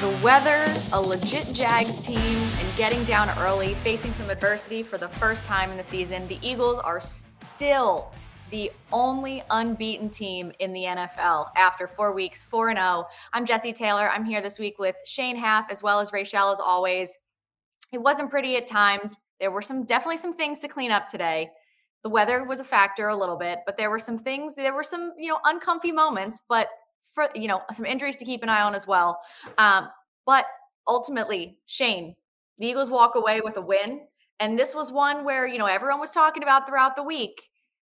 The weather, a legit Jags team, and getting down early, facing some adversity for the first time in the season. The Eagles are still the only unbeaten team in the NFL after four weeks, 4 0. I'm Jessi Taylor. I'm here this week with Shane Haff as well as Rachel, as always. It wasn't pretty at times. There were some definitely some things to clean up today. The weather was a factor a little bit, but there were some things, there were some, you know, uncomfy moments, but for you know some injuries to keep an eye on as well. Um, but ultimately, Shane, the Eagles walk away with a win, and this was one where you know everyone was talking about throughout the week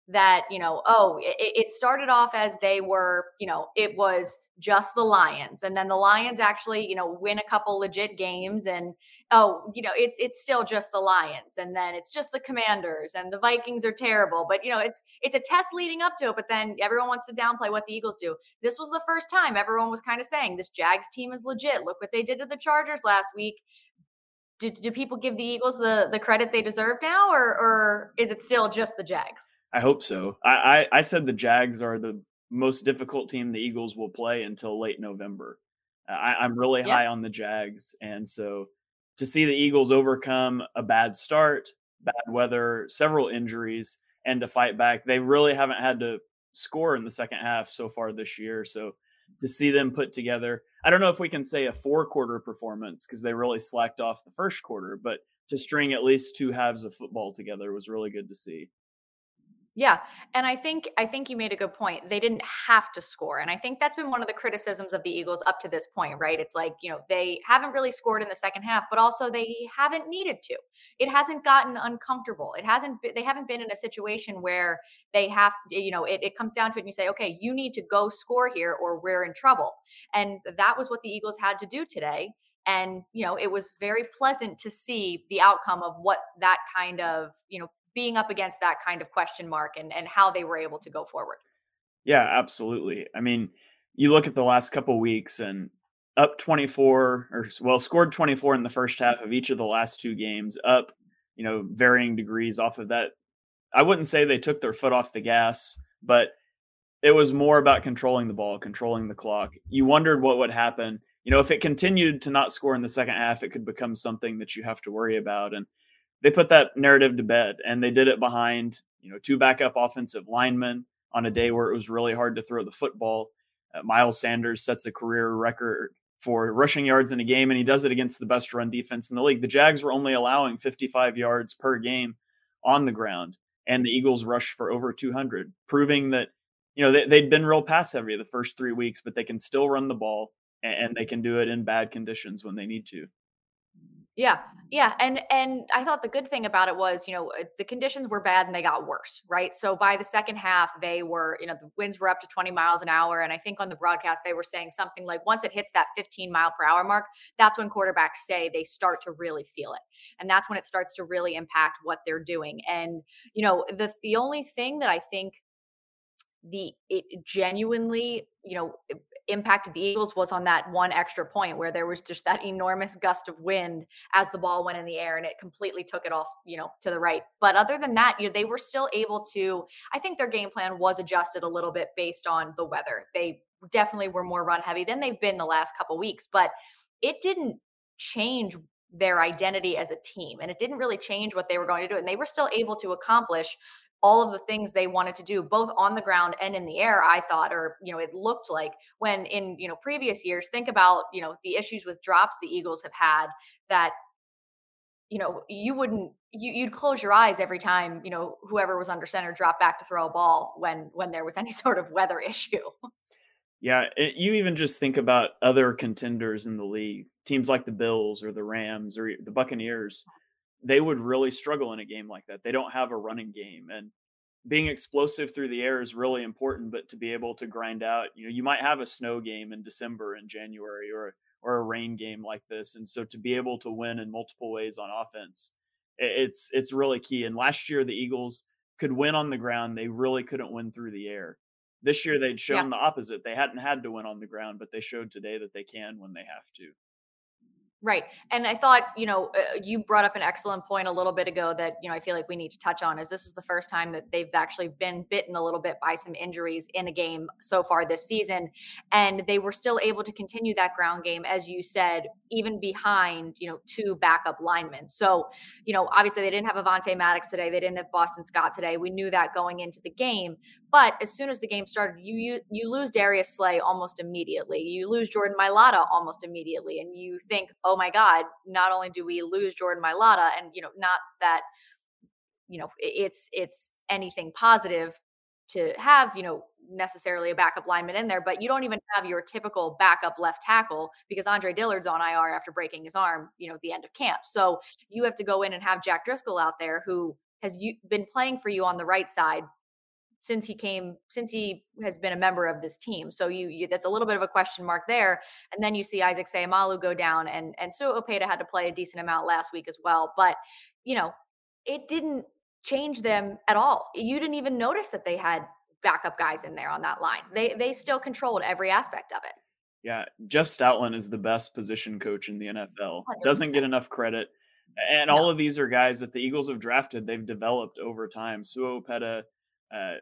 that you know oh it, it started off as they were you know it was just the Lions. And then the Lions actually, you know, win a couple legit games and oh, you know, it's it's still just the Lions. And then it's just the Commanders and the Vikings are terrible. But you know, it's it's a test leading up to it, but then everyone wants to downplay what the Eagles do. This was the first time everyone was kind of saying this Jags team is legit. Look what they did to the Chargers last week. Do, do people give the Eagles the the credit they deserve now, or or is it still just the Jags? I hope so. I, I, I said the Jags are the most difficult team the Eagles will play until late November. I, am really high on the Jags, and so to see the Eagles overcome a bad start, bad weather, several injuries, and to fight back, they really haven't had to score in the second half so far this year. So to see them put together, I don't know if we can say a four quarter performance because they really slacked off the first quarter, but to string at least two halves of football together was really good to see. Yeah, and I think I think you made a good point. They didn't have to score, and I think that's been one of the criticisms of the Eagles up to this point, right? It's like you know they haven't really scored in the second half, but also they haven't needed to. It hasn't gotten uncomfortable. It hasn't. They haven't been in a situation where they have. You know, it, it comes down to it, and you say, okay, you need to go score here, or we're in trouble. And that was what the Eagles had to do today. And you know, it was very pleasant to see the outcome of what that kind of you know being up against that kind of question mark and and how they were able to go forward. Yeah, absolutely. I mean, you look at the last couple weeks and up 24 or well scored 24 in the first half of each of the last two games up you know varying degrees off of that i wouldn't say they took their foot off the gas but it was more about controlling the ball controlling the clock you wondered what would happen you know if it continued to not score in the second half it could become something that you have to worry about and they put that narrative to bed and they did it behind you know two backup offensive linemen on a day where it was really hard to throw the football. Uh, miles sanders sets a career record for rushing yards in a game and he does it against the best run defense in the league. The jags were only allowing 55 yards per game on the ground and the eagles rushed for over 200 proving that you know they, they'd been real pass heavy the first three weeks but they can still run the ball and they can do it in bad conditions when they need to yeah. Yeah. And and I thought the good thing about it was, you know, the conditions were bad and they got worse, right? So by the second half, they were, you know, the winds were up to 20 miles an hour. And I think on the broadcast, they were saying something like once it hits that 15 mile per hour mark, that's when quarterbacks say they start to really feel it. And that's when it starts to really impact what they're doing. And, you know, the the only thing that I think the it genuinely, you know, impacted the Eagles was on that one extra point where there was just that enormous gust of wind as the ball went in the air and it completely took it off, you know, to the right. But other than that, you know, they were still able to I think their game plan was adjusted a little bit based on the weather. They definitely were more run heavy than they've been the last couple weeks, but it didn't change their identity as a team and it didn't really change what they were going to do and they were still able to accomplish all of the things they wanted to do both on the ground and in the air i thought or you know it looked like when in you know previous years think about you know the issues with drops the eagles have had that you know you wouldn't you, you'd close your eyes every time you know whoever was under center dropped back to throw a ball when when there was any sort of weather issue. Yeah it, you even just think about other contenders in the league teams like the bills or the rams or the buccaneers they would really struggle in a game like that. They don't have a running game and being explosive through the air is really important, but to be able to grind out, you know, you might have a snow game in December and January or or a rain game like this. And so to be able to win in multiple ways on offense, it's it's really key. And last year the Eagles could win on the ground. They really couldn't win through the air. This year they'd shown yeah. the opposite. They hadn't had to win on the ground, but they showed today that they can when they have to. Right. And I thought, you know, uh, you brought up an excellent point a little bit ago that, you know, I feel like we need to touch on is this is the first time that they've actually been bitten a little bit by some injuries in a game so far this season. And they were still able to continue that ground game, as you said, even behind, you know, two backup linemen. So, you know, obviously they didn't have Avonte Maddox today. They didn't have Boston Scott today. We knew that going into the game. But as soon as the game started, you you, you lose Darius Slay almost immediately. You lose Jordan Mailata almost immediately. And you think, oh Oh my God, not only do we lose Jordan Mailata, and you know, not that you know it's it's anything positive to have, you know, necessarily a backup lineman in there, but you don't even have your typical backup left tackle because Andre Dillard's on IR after breaking his arm, you know, at the end of camp. So you have to go in and have Jack Driscoll out there who has you, been playing for you on the right side since he came since he has been a member of this team. So you, you that's a little bit of a question mark there. And then you see Isaac Seumalo go down and and so Opeta had to play a decent amount last week as well. But you know, it didn't change them at all. You didn't even notice that they had backup guys in there on that line. They they still controlled every aspect of it. Yeah, Jeff Stoutland is the best position coach in the NFL. 100%. Doesn't get enough credit. And no. all of these are guys that the Eagles have drafted. They've developed over time. Sua Opeta, uh,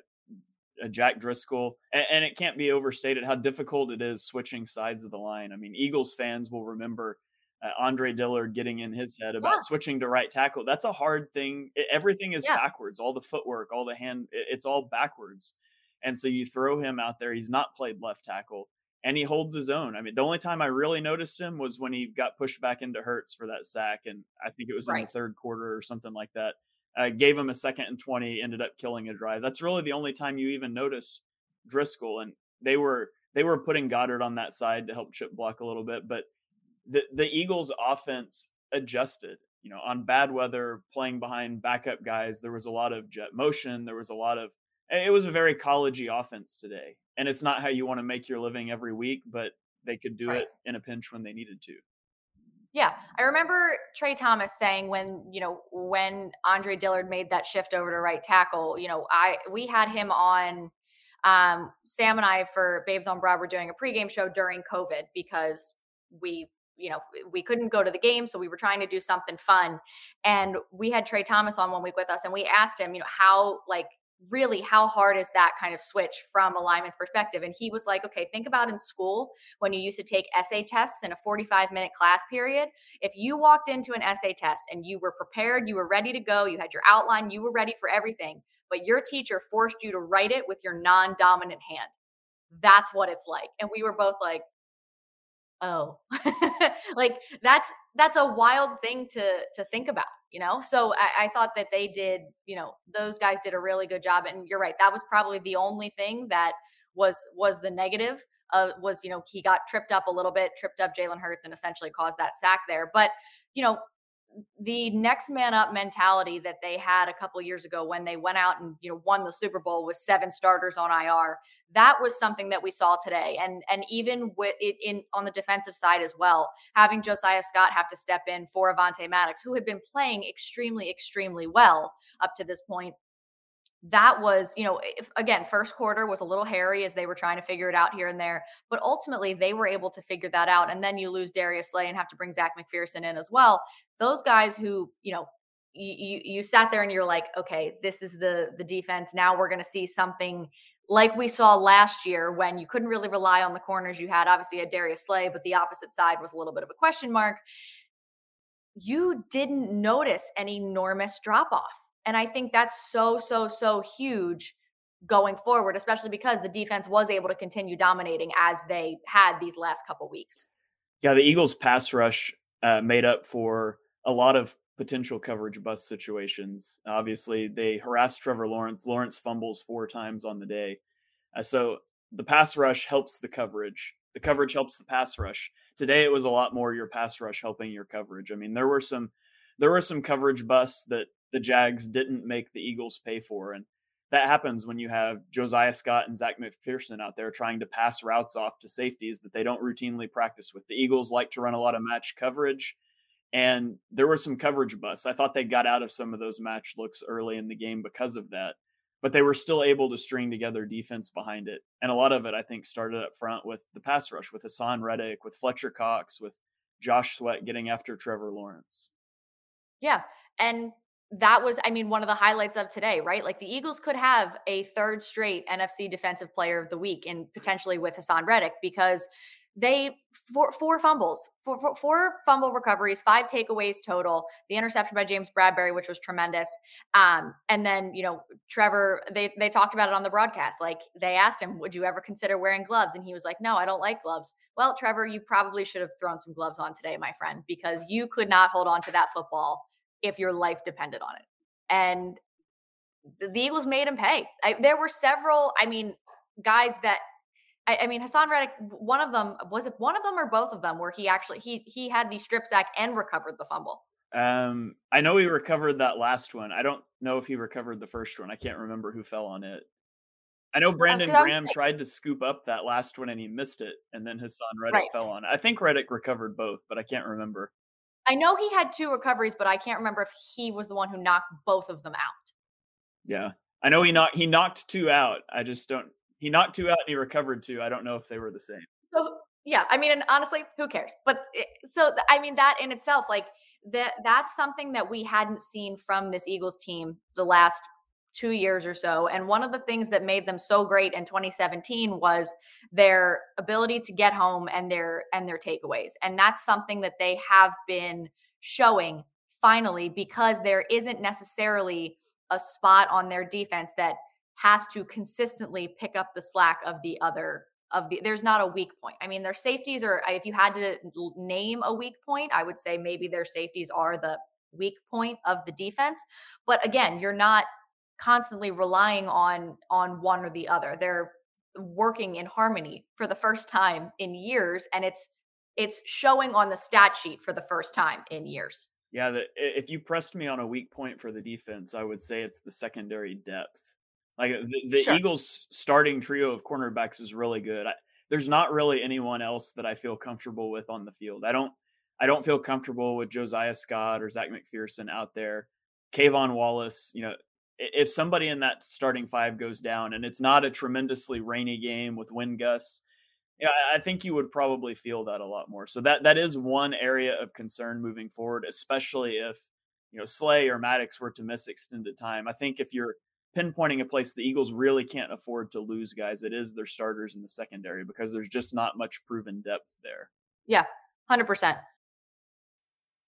Jack Driscoll, and, and, it can't be overstated how difficult it is switching sides of the line. I mean, Eagles fans will remember uh, Andre Dillard getting in his head about yeah. switching to right tackle. That's a hard thing. It, everything is yeah. backwards. All the footwork, all the hand, it, it's all backwards. And so you throw him out there. He's not played left tackle, and he holds his own. I mean, the only time I really noticed him was when he got pushed back into Hurts for that sack, and I think it was right. in the third quarter or something like that uh, gave him a second and 20, ended up killing a drive. That's really the only time you even noticed Driscoll. And they were they were putting Goedert on that side to help chip block a little bit, but the the Eagles offense adjusted. You know, on bad weather, playing behind backup guys, there was a lot of jet motion. There was a lot of it was a very collegey offense today. And it's not how you want to make your living every week, but they could do right. it in a pinch when they needed to. Yeah, I remember Tra Thomas saying when you know when Andre Dillard made that shift over to right tackle. You know, I we had him on. Um, Sam and I for Babes on Broad were doing a pregame show during COVID because we you know we couldn't go to the game so we were trying to do something fun and we had tra thomas on one week with us and we asked him you know how like really how hard is that kind of switch from a lineman's perspective? And he was like okay think about in school when you used to take essay tests in a 45 minute class period. If you walked into an essay test and you were prepared you were ready to go you had your outline you were ready for everything but your teacher forced you to write it with your non-dominant hand. That's what it's like. And we were both like oh like that's that's a wild thing to to think about you know? So I, I, thought that they did you know those guys did a really good job and you're right that was probably the only thing that was was the negative uh, was you know he got tripped up a little bit tripped up jalen hurts and essentially caused that sack there but you know the next man up mentality that they had a couple years ago when they went out and you know won the Super Bowl with seven starters on IR that was something that we saw today. And and even with it in on the defensive side as well having Josiah Scott have to step in for Avonte Maddox who had been playing extremely extremely well up to this point that was, you know, if, again, first quarter was a little hairy as they were trying to figure it out here and there, but ultimately they were able to figure that out. And then you lose Darius Slay and have to bring Zach McPherson in as well. Those guys who, you know, you, you, you sat there and you're like, okay, this is the the defense. Now we're going to see something like we saw last year when you couldn't really rely on the corners you had. Obviously, had Darius Slay, but the opposite side was a little bit of a question mark. You didn't notice an enormous drop off. And I think that's so, so, so huge going forward, especially because the defense was able to continue dominating as they had these last couple weeks. Yeah, the Eagles' pass rush uh, made up for a lot of potential coverage bust situations. Obviously, they harassed Trevor Lawrence. Lawrence fumbles four times on the day. Uh, so the pass rush helps the coverage. The coverage helps the pass rush. Today it was a lot more your pass rush helping your coverage. I mean, there were some there were some coverage busts that the Jags didn't make the Eagles pay for. And that happens when you have Josiah Scott and Zach McPherson out there trying to pass routes off to safeties that they don't routinely practice with. The Eagles like to run a lot of match coverage, and there were some coverage busts. I thought they got out of some of those match looks early in the game because of that, but they were still able to string together defense behind it. And a lot of it, I think, started up front with the pass rush, with Haason Reddick, with Fletcher Cox, with Josh Sweat getting after Trevor Lawrence. Yeah. And that was, I mean, one of the highlights of today, right? Like the Eagles could have a third straight NFC Defensive Player of the Week and potentially with Haason Reddick because they four, four fumbles, four, four, four, fumble recoveries, five takeaways total. The interception by James Bradberry, which was tremendous. Um, and then you know Trevor, they they talked about it on the broadcast. Like they asked him, "Would you ever consider wearing gloves?" And he was like, "No, I don't like gloves." Well, Trevor, you probably should have thrown some gloves on today, my friend, because you could not hold on to that football if your life depended on it. And the Eagles made him pay. I, there were several, I mean, guys that I, I, mean, Haason Reddick, one of them was it one of them or both of them where he actually he he had the strip sack and recovered the fumble. Um, I know he recovered that last one. I don't know if he recovered the first one. I can't remember who fell on it. I know Brandon Graham tried to scoop up that last one and he missed it, and then Haason Reddick right. fell on it. I think Reddick recovered both, but I can't remember. I know he had two recoveries, but I can't remember if he was the one who knocked both of them out. Yeah. I know he knocked he knocked two out. I just don't he knocked two out and he recovered two. I don't know if they were the same. So yeah, I mean, and honestly, who cares? But eh, so I mean, that in itself, like that, that's something that we hadn't seen from this Eagles team the last two years or so. And one of the things that made them so great in 2017 was their ability to get home and their and their takeaways. And that's something that they have been showing finally because there isn't necessarily a spot on their defense that has to consistently pick up the slack of the other of the there's not a weak point. I mean, their safeties are if you had to name a weak point, I would say maybe their safeties are the weak point of the defense. But again, you're not constantly relying on on one or the other. They're working in harmony for the first time in years and it's it's showing on the stat sheet for the first time in years. Yeah, the, if you pressed me on a weak point for the defense, I would say it's the secondary depth. Like uh, the, the sure. Eagles' starting trio of cornerbacks is really good. I, there's not really anyone else that I feel comfortable with on the field. I don't I don't feel comfortable with Josiah Scott or zach mcpherson out there. K'Von Wallace, you know, if somebody in that starting five goes down and it's not a tremendously rainy game with wind gusts, yeah, I think you would probably feel that a lot more. So that that is one area of concern moving forward, especially if you know Slay or Maddox were to miss extended time. I think if you're pinpointing a place the Eagles really can't afford to lose guys. It is their starters in the secondary because there's just not much proven depth there. Yeah, 100%.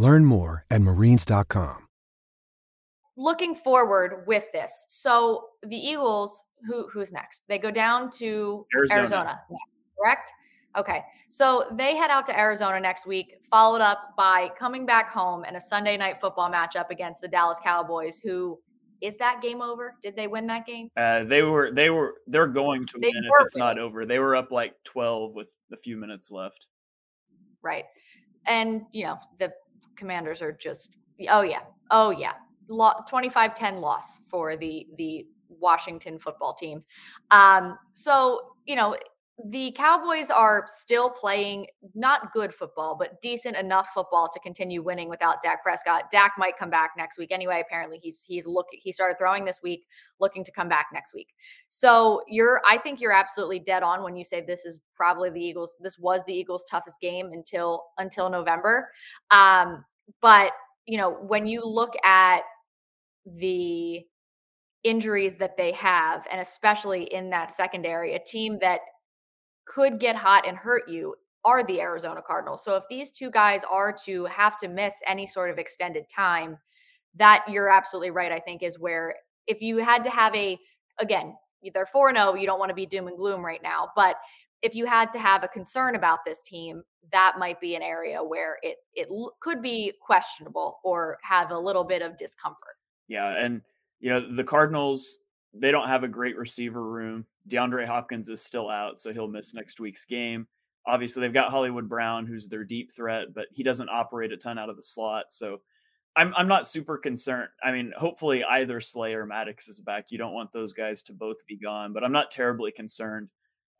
Learn more at marines.com. Looking forward with this. So the Eagles, who who's next? They go down to Arizona. Arizona correct? Okay. So they head out to Arizona next week, followed up by coming back home in a Sunday night football matchup against the Dallas Cowboys, who is that game over? Did they win that game? Uh, they were they were they're going to They win if were it's not over. They were up like 12 with a few minutes left. Right. And, you know, the commanders are just, oh, yeah. Oh, yeah. Lo- 25-10 loss for the the Washington football team. Um, so, you know, the Cowboys are still playing not good football, but decent enough football to continue winning without Dak Prescott. Dak might come back next week anyway. Apparently, he's he's looking. He started throwing this week, looking to come back next week. So you're, I think you're absolutely dead on when you say this is probably the Eagles. This was the Eagles' toughest game until until November. Um, but you know, when you look at the injuries that they have, and especially in that secondary, a team that could get hot and hurt you are the Arizona Cardinals. So if these two guys are to have to miss any sort of extended time, that you're absolutely right, I think, is where if you had to have a, again, they're 4 0, you don't want to be doom and gloom right now. But if you had to have a concern about this team, that might be an area where it it could be questionable or have a little bit of discomfort. Yeah, and you know the Cardinals they don't have a great receiver room. DeAndre Hopkins is still out, so he'll miss next week's game. Obviously, they've got Hollywood Brown, who's their deep threat, but he doesn't operate a ton out of the slot. So I'm I'm not super concerned. I mean, hopefully either Slay or Maddox is back. You don't want those guys to both be gone, but I'm not terribly concerned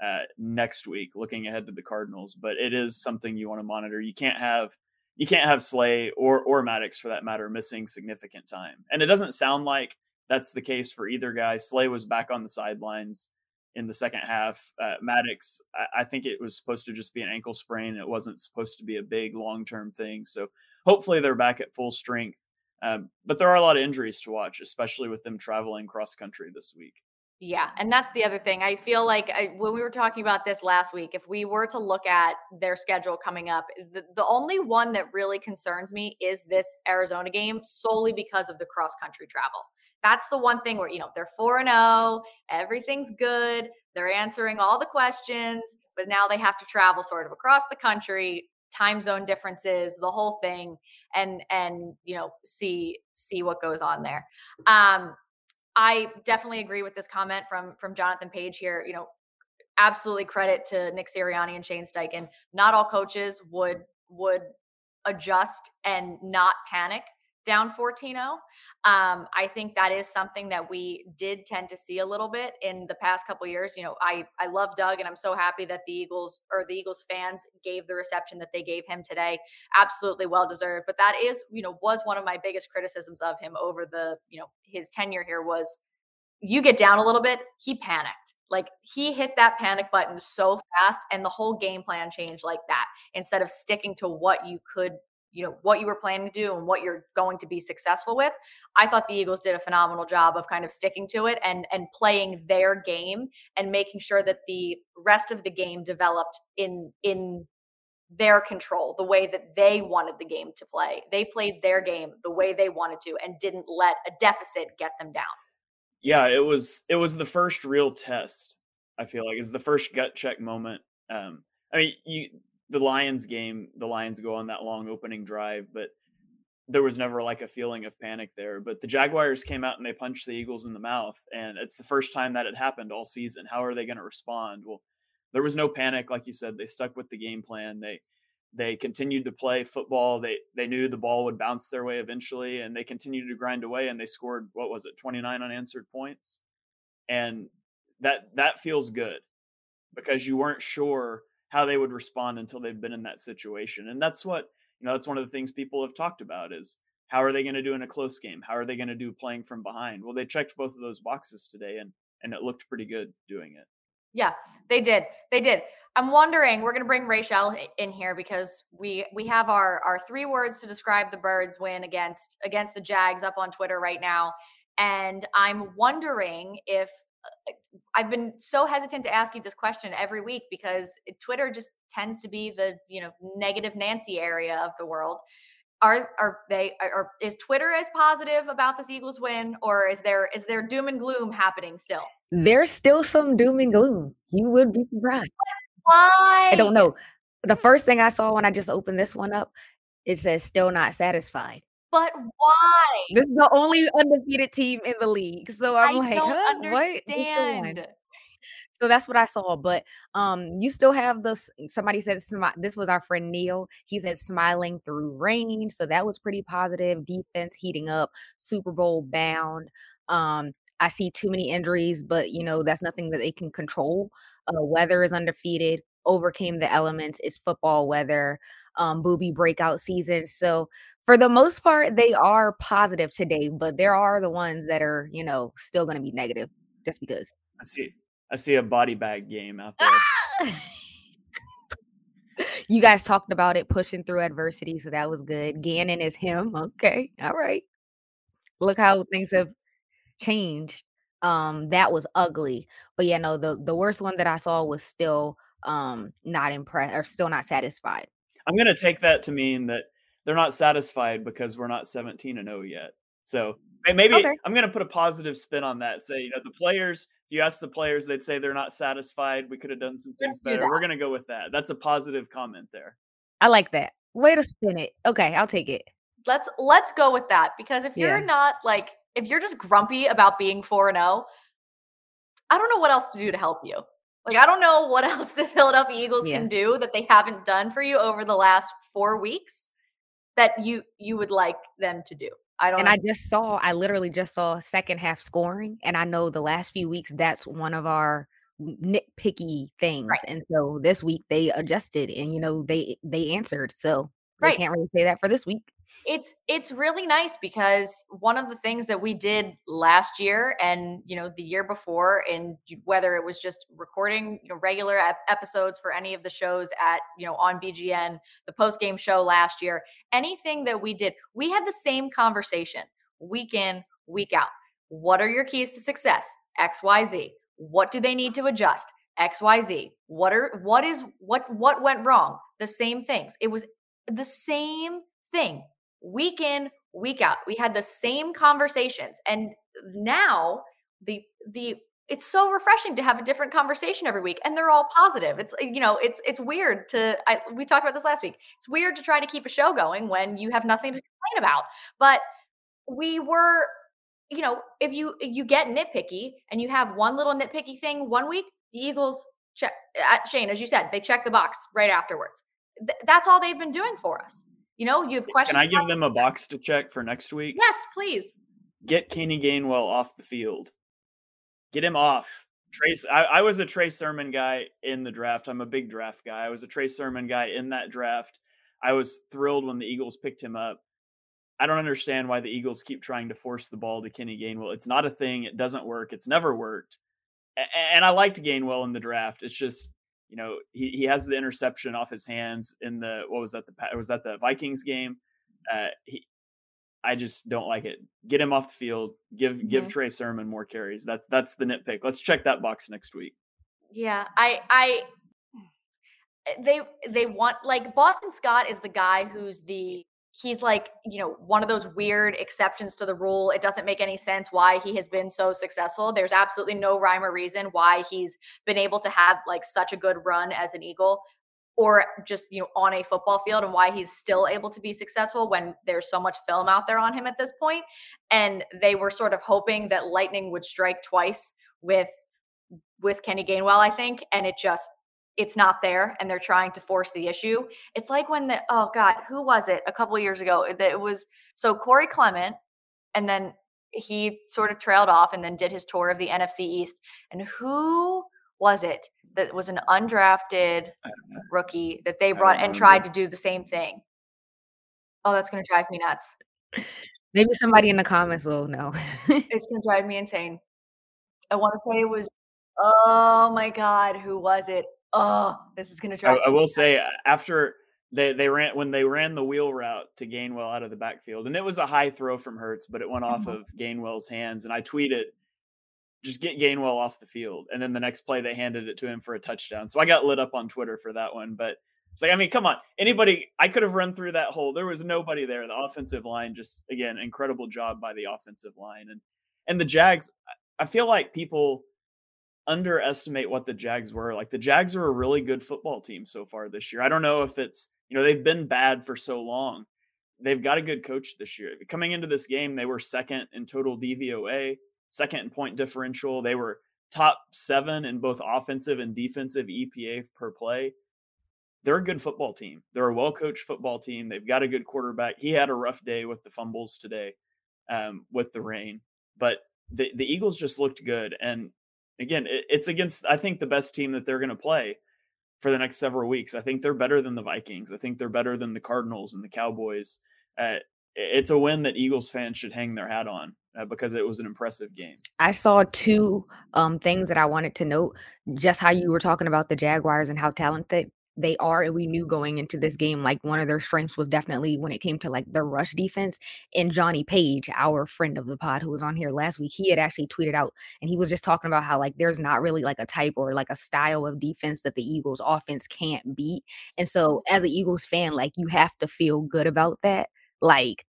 uh, next week looking ahead to the Cardinals. But it is something you want to monitor. You can't have you can't have Slay or or Maddox for that matter missing significant time. And it doesn't sound like that's the case for either guy. Slay was back on the sidelines in the second half. Uh, Maddox, I, I think it was supposed to just be an ankle sprain. It wasn't supposed to be a big long term thing. So hopefully they're back at full strength. Um, but there are a lot of injuries to watch, especially with them traveling cross country this week. Yeah, and that's the other thing. I feel like I, when we were talking about this last week, if we were to look at their schedule coming up, the, the only one that really concerns me is this Arizona game solely because of the cross country travel. That's the one thing where, you know, they're 4 and 0, everything's good, they're answering all the questions, but now they have to travel sort of across the country, time zone differences, the whole thing and and you know, see see what goes on there. Um I definitely agree with this comment from from Jonathan Page here. You know, absolutely credit to Nick Sirianni and Shane Steichen. Not all coaches would would adjust and not panic down 14-0. Um, I think that is something that we did tend to see a little bit in the past couple years. You know, I I love Doug and I'm so happy that the Eagles or the Eagles fans gave the reception that they gave him today. Absolutely well deserved. But that is, you know, was one of my biggest criticisms of him over the, you know, his tenure here was you get down a little bit, he panicked. Like he hit that panic button so fast and the whole game plan changed like that instead of sticking to what you could you know what you were planning to do and what you're going to be successful with i thought the eagles did a phenomenal job of kind of sticking to it and and playing their game and making sure that the rest of the game developed in in their control the way that they wanted the game to play they played their game the way they wanted to and didn't let a deficit get them down Yeah, it was it was the first real test. I feel like it's the first gut check moment. Um, I mean, you the Lions game, the Lions go on that long opening drive, but there was never like a feeling of panic there. But the Jaguars came out and they punched the Eagles in the mouth, and it's the first time that it happened all season. How are they going to respond? Well, there was no panic, like you said. They stuck with the game plan. They they continued to play football. They they knew the ball would bounce their way eventually, and they continued to grind away. And they scored what was it, twenty nine unanswered points, and that that feels good because you weren't sure how they would respond until they've been in that situation. And that's what, you know, that's one of the things people have talked about is how are they going to do in a close game? How are they going to do playing from behind? Well, they checked both of those boxes today and and it looked pretty good doing it. Yeah, they did. They did. I'm wondering. We're going to bring Rachel in here because we we have our our three words to describe the Birds win against against the Jags up on Twitter right now, and I'm wondering if Uh, I've been so hesitant to ask you this question every week because Twitter just tends to be the you know negative Nancy area of the world. Are are they are, are is Twitter as positive about this Eagles win, or is there is there doom and gloom happening still? there's still some doom and gloom. You would be surprised. Why? I don't know. The first thing I saw when I just opened this one up, it says still not satisfied. But why? This is the only undefeated team in the league. So I'm I like, don't huh? What? What's going on? understand. So that's what I saw. But um, you still have this. Somebody said this was our friend Neil. He said smiling through rain. So that was pretty positive. Defense heating up. Super Bowl bound. Um, I see too many injuries, but you know that's nothing that they can control. Uh, weather is undefeated. Overcame the elements. It's football weather. Um, booby breakout season. So for the most part, they are positive today, but there are the ones that are, you know, still going to be negative just because. I see. I see a body bag game out there. Ah! you guys talked about it pushing through adversity, so that was good. Gannon is him. Okay. All right. Look how things have changed. Um, that was ugly. But yeah, no, the the worst one that I saw was still um not impressed or still not satisfied. I'm gonna take that to mean that they're not satisfied because we're not 17 and 0 yet. So maybe Okay. I'm gonna put a positive spin on that. Say, you know, the players. If you ask the players, they'd say they're not satisfied. We could have done some Let's things do better. that. We're gonna go with that. That's a positive comment there. I like that. Way to spin it. Okay, I'll take it. Let's let's go with that because if you're Yeah. not like if you're just grumpy about being 4 and 0, I don't know what else to do to help you. Like I don't know what else the Philadelphia Eagles Yeah. can do that they haven't done for you over the last 4 weeks that you you would like them to do. I don't And I just saw, I literally just saw second half scoring. And I know the last few weeks, that's one of our nitpicky things. And so this week they adjusted and, you know, they they answered. So they Right. can't really say that for this week. It's it's really nice because one of the things that we did last year and you know the year before and whether it was just recording you know regular ep- episodes for any of the shows at you know on BGN the post game show last year anything that we did we had the same conversation week in week out. What are your keys to success? Xyz what do they need to adjust? Xyz what are what is what what went wrong? The same things. It was the same thing week in week out. We had the same conversations and now the the it's so refreshing to have a different conversation every week and they're all positive. It's you know it's it's weird to I, we talked about this last week. It's weird to try to keep a show going when you have nothing to mm-hmm. complain about but we were you know if you you get nitpicky and you have one little nitpicky thing one week the eagles check uh, at shane as you said they check the box right afterwards. Th- that's all they've been doing for us you know you have questions Can I give them a box to check for next week? yes please Get Kenny Gainwell off the field. Get him off. Trace. I, I was a Trey Sermon guy in the draft. I'm a big draft guy. I was a Trey Sermon guy in that draft. I was thrilled when the Eagles picked him up. I don't understand why the Eagles keep trying to force the ball to Kenny Gainwell. It's not a thing. It doesn't work. It's never worked. And I liked Gainwell in the draft. It's just, you know, he, he has the interception off his hands in the what was that the was that the Vikings game? Uh, he, I just don't like it. Get him off the field. Give give Mhm. Trey Sermon more carries. That's that's the nitpick. Let's check that box next week. Yeah, I I eh, they they want like Boston Scott is the guy who's the he's like, you know, one of those weird exceptions to the rule. It doesn't make any sense why he has been so successful. There's absolutely no rhyme or reason why he's been able to have like such a good run as an Eagle or just, you know, on a football field and why he's still able to be successful when there's so much film out there on him at this point. And they were sort of hoping that lightning would strike twice with with Kenny Gainwell, I think, and it just it's not there, and they're trying to force the issue. It's like when the oh god, who was it a couple of years ago? It, it was so Corey Clement, and then he sort of trailed off, and then did his tour of the NFC East. And who was it that was an undrafted rookie that they brought and tried to do the same thing? Oh, that's gonna drive me nuts. Maybe somebody in the comments will know. It's gonna drive me insane. I want to say it was. Oh my god, who was it? Oh, this is gonna I. I will say after they they ran when they ran the wheel route to Gainwell out of the backfield, and it was a high throw from Hurts, but it went off Mhm. of Gainwell's hands, and I tweeted. Just get Gainwell off the field, and then the next play they handed it to him for a touchdown. So I got lit up on Twitter for that one. But it's like, I mean, come on, anybody? I could have run through that hole. There was nobody there. The offensive line, just again, incredible job by the offensive line, and and the Jags. I feel like people underestimate what the Jags were. Like the Jags are a really good football team so far this year. I don't know if it's, you know, they've been bad for so long. They've got a good coach this year. Coming into this game, they were second in total DVOA, second in point differential. They were top seven in both offensive and defensive EPA per play. They're a good football team. They're a well coached football team. They've got a good quarterback. He had a rough day with the fumbles today um, with the rain, but the, the Eagles just looked good. And again, it's against, I think, the best team that they're going to play for the next several weeks. I think they're better than the Vikings. I think they're better than the Cardinals and the Cowboys. Uh, it's a win that Eagles fans should hang their hat on uh, because it was an impressive game. I saw two um, things that I wanted to note. Just how you were talking about the Jaguars and how talented they are and we knew going into this game like one of their strengths was definitely when it came to like the rush defense and Johnny Page our friend of the pod who was on here last week he had actually tweeted out and he was just talking about how like there's not really like a type or like a style of defense that the Eagles offense can't beat and so as an mm-hmm. Eagles fan like you have to feel good about that like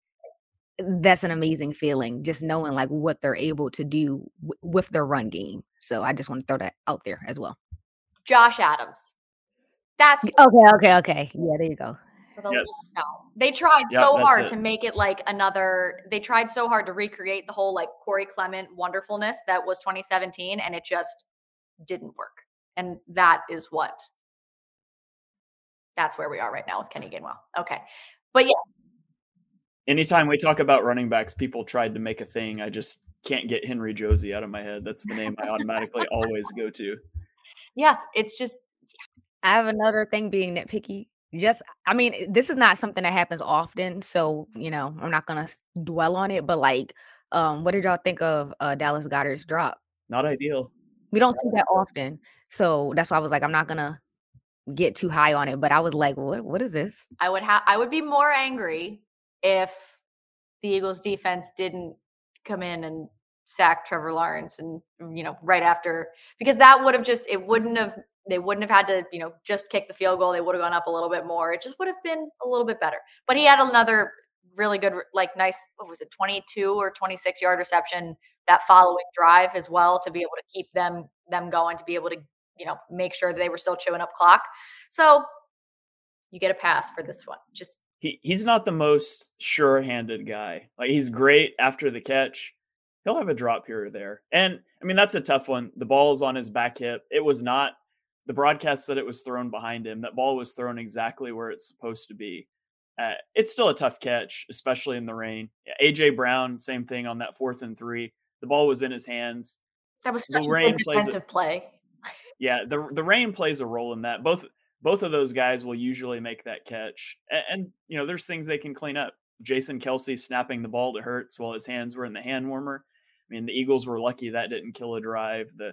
that's an amazing feeling just knowing like what they're able to do w- with their run game so i just want to throw that out there as well Josh Adams. That's okay okay okay yeah there you go the Yes. They tried Yep, so hard it. to make it like another. They tried so hard to recreate the whole like Corey Clement wonderfulness that was 2017, and it just didn't work. And that is what. That's where we are right now with Kenny Gainwell. Okay, but yes, Anytime we talk about running backs, people tried to make a thing. I just can't get Henry Josey out of my head. That's the name I automatically always go to. yeah, it's just I have another thing being nitpicky. Just, I mean, this is not something that happens often, so you know, I'm not gonna dwell on it. But like, um, what did y'all think of uh, Dallas Goedert's drop? Not ideal. We don't see that often, so that's why I was like, I'm not gonna get too high on it. But I was like, what? What is this? I would have I would be more angry if the Eagles defense didn't come in and sack Trevor Lawrence and you know right after because that would have just it wouldn't have they wouldn't have had to you know just kick the field goal they would have gone up a little bit more it just would have been a little bit better but he had another really good like nice what was it 22 or 26 yard reception that mm-hmm. following drive as well to be able to keep them them going to be able to you know make sure that they were still chewing up clock so you get a pass for this one just He he's not the most sure-handed guy. Like he's great after the catch. He'll have a drop here or there. And I mean that's a tough one. The ball is on his back hip. It was not the broadcast said it was thrown behind him. That ball was thrown exactly where it's supposed to be. Uh, it's still a tough catch, especially in the rain. AJ Brown, same thing on that fourth and three. The ball was in his hands. that was The such a rain good a- defensive play Yeah, the the rain plays a role in that. Both both of those guys will usually make that catch, and, and you know there's things they can clean up. Jason Kelce snapping the ball to Hurts while his hands were in the hand warmer. I mean, the Eagles were lucky that didn't kill a drive. The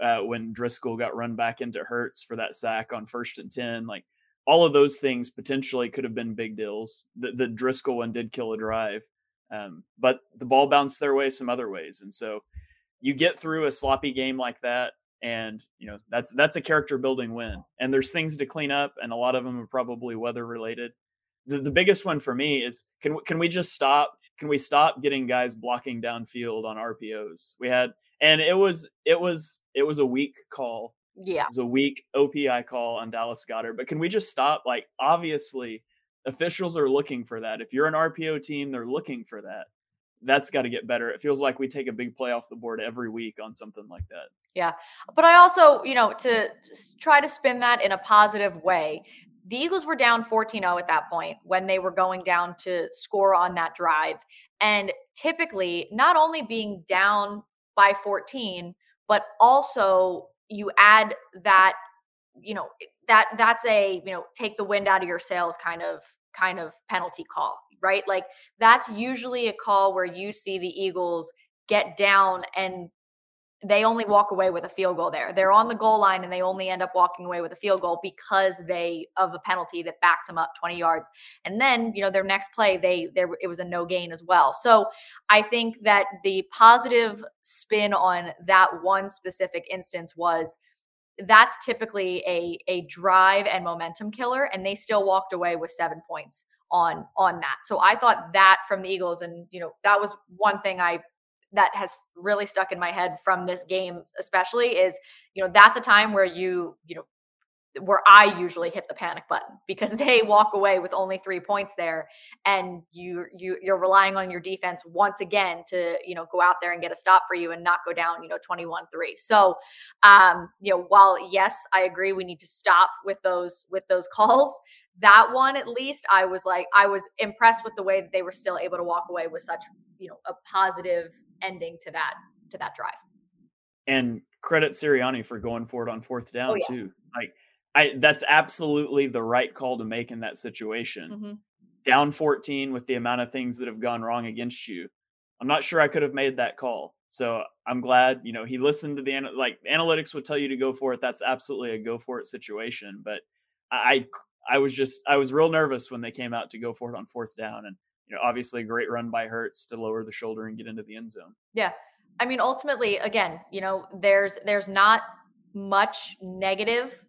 uh, when Driscoll got run back into Hurts for that sack on first and ten, like all of those things potentially could have been big deals. The, the Driscoll one did kill a drive, um, but the ball bounced their way some other ways, and so you get through a sloppy game like that and you know that's that's a character building win and there's things to clean up and a lot of them are probably weather related the, the biggest one for me is can can we just stop can we stop getting guys blocking downfield on RPOs we had and it was it was it was a weak call. Yeah. It was a weak OPI call on Dallas Goedert but can we just stop? Like obviously officials are looking for that. If you're an RPO team they're looking for that. That's got to get better. It feels like we take a big play off the board every week on something like that. Yeah. But I also, you know, to try to spin that in a positive way, the Eagles were down 14 0 at that point when they were going down to score on that drive. And typically, not only being down by 14, but also you add that, you know, that that's a, you know, take the wind out of your sails kind of kind of penalty call, right? Like that's usually a call where you see the Eagles get down and they only walk away with a field goal there. They're on the goal line and they only end up walking away with a field goal because they of a penalty that backs them up 20 yards. And then, you know, their next play, they there it was a no gain as well. So I think that the positive spin on that one specific instance was that's typically a a drive and momentum killer and they still walked away with 7 points on on that. So I thought that from the Eagles and you know that was one thing I that has really stuck in my head from this game especially is you know that's a time where you you know where I usually hit the panic button because they walk away with only 3 points there and you you you're relying on your defense once again to you know go out there and get a stop for you and not go down you know 21-3. So um you know while yes I agree we need to stop with those with those calls that one at least I was like I was impressed with the way that they were still able to walk away with such you know a positive ending to that to that drive. And credit Sirianni for going for it on fourth oh, down oh, yeah. too. Like I that's absolutely the right call to make in that situation. Mm-hmm. Down 14 with the amount of things that have gone wrong against you. I'm not sure I could have made that call. So I'm glad, you know, he listened to the like analytics would tell you to go for it. That's absolutely a go for it situation. But I I was just I was real nervous when they came out to go for it on fourth down. And you know, obviously a great run by Hurts to lower the shoulder and get into the end zone. Yeah. I mean, ultimately, again, you know, there's there's not much negative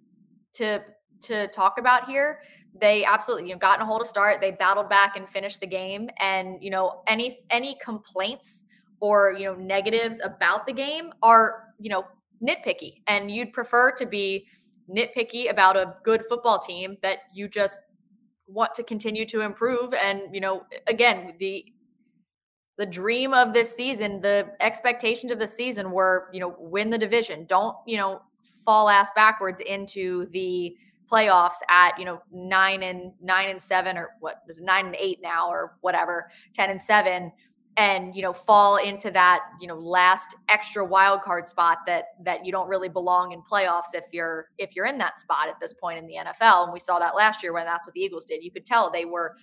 to to talk about here. They absolutely, you know, gotten a hold of start. They battled back and finished the game. And you know, any any complaints or you know negatives about the game are you know nitpicky, and you'd prefer to be nitpicky about a good football team that you just want to continue to improve. And you know, again, the the dream of this season, the expectations of the season were, you know, win the division. Don't, you know, fall ass backwards into the playoffs at you know nine and nine and seven or what is nine and eight now or whatever ten and seven and you know fall into that you know last extra wild card spot that that you don't really belong in playoffs if you're if you're in that spot at this point in the NFL and we saw that last year when that's what the Eagles did. You could tell they were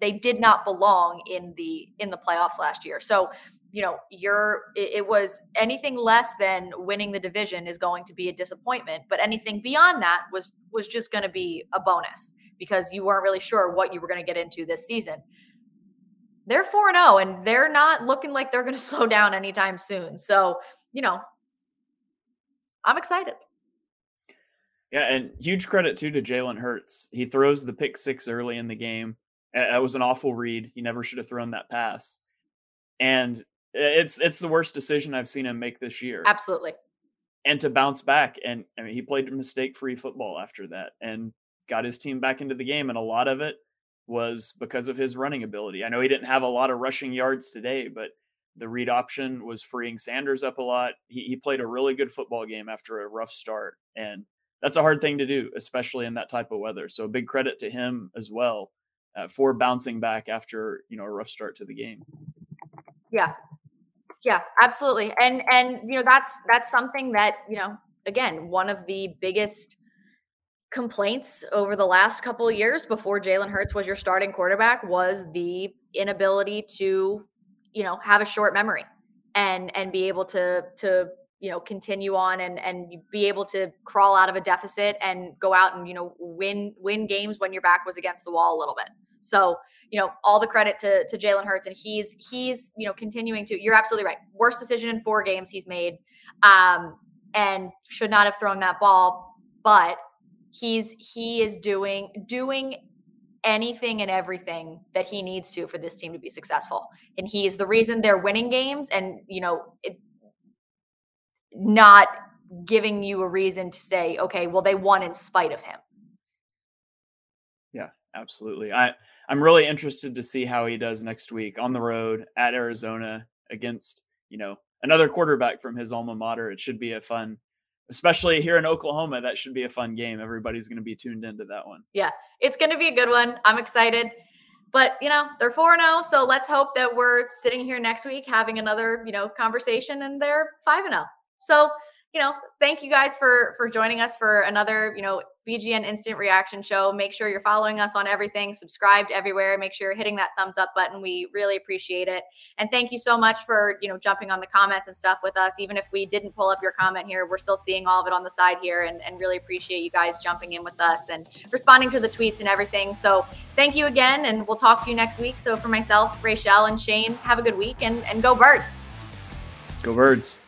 they did not belong in the in the playoffs last year. So you know, you're it, it, was anything less than winning the division is going to be a disappointment, but anything beyond that was was just going to be a bonus because you weren't really sure what you were going to get into this season. They're 4 0 and they're not looking like they're going to slow down anytime soon. So, you know, I'm excited. Yeah, and huge credit too to Jalen Hurts. He throws the pick six early in the game. That was an awful read. He never should have thrown that pass. And it's it's the worst decision I've seen him make this year. Absolutely. And to bounce back, and I mean, he played mistake-free football after that, and got his team back into the game, and a lot of it was because of his running ability. I know he didn't have a lot of rushing yards today, but the read option was freeing Sanders up a lot. He, he played a really good football game after a rough start, and that's a hard thing to do, especially in that type of weather. So big credit to him as well uh, for bouncing back after you know a rough start to the game. Yeah, yeah, absolutely. And and you know that's that's something that, you know, again, one of the biggest complaints over the last couple of years before Jalen Hurts was your starting quarterback was the inability to, you know, have a short memory and and be able to to you know continue on and and be able to crawl out of a deficit and go out and you know win win games when your back was against the wall a little bit. So, you know, all the credit to to Jalen Hurts, and he's he's you know continuing to. You're absolutely right. Worst decision in four games he's made, um, and should not have thrown that ball. But he's he is doing doing anything and everything that he needs to for this team to be successful, and he is the reason they're winning games. And you know, it, not giving you a reason to say, okay, well, they won in spite of him. Yeah, absolutely. I I'm really interested to see how he does next week on the road at Arizona against, you know, another quarterback from his alma mater. It should be a fun, especially here in Oklahoma, that should be a fun game. Everybody's going to be tuned into that one. Yeah, it's going to be a good one. I'm excited. But, you know, they're 4 0. So let's hope that we're sitting here next week having another, you know, conversation and they're 5 0. So, you know, thank you guys for for joining us for another, you know, BGN Instant Reaction Show. Make sure you're following us on everything, subscribed everywhere. Make sure you're hitting that thumbs up button. We really appreciate it. And thank you so much for, you know, jumping on the comments and stuff with us. Even if we didn't pull up your comment here, we're still seeing all of it on the side here and, and really appreciate you guys jumping in with us and responding to the tweets and everything. So thank you again, and we'll talk to you next week. So for myself, Rachel, and Shane, have a good week and, and go birds. Go birds.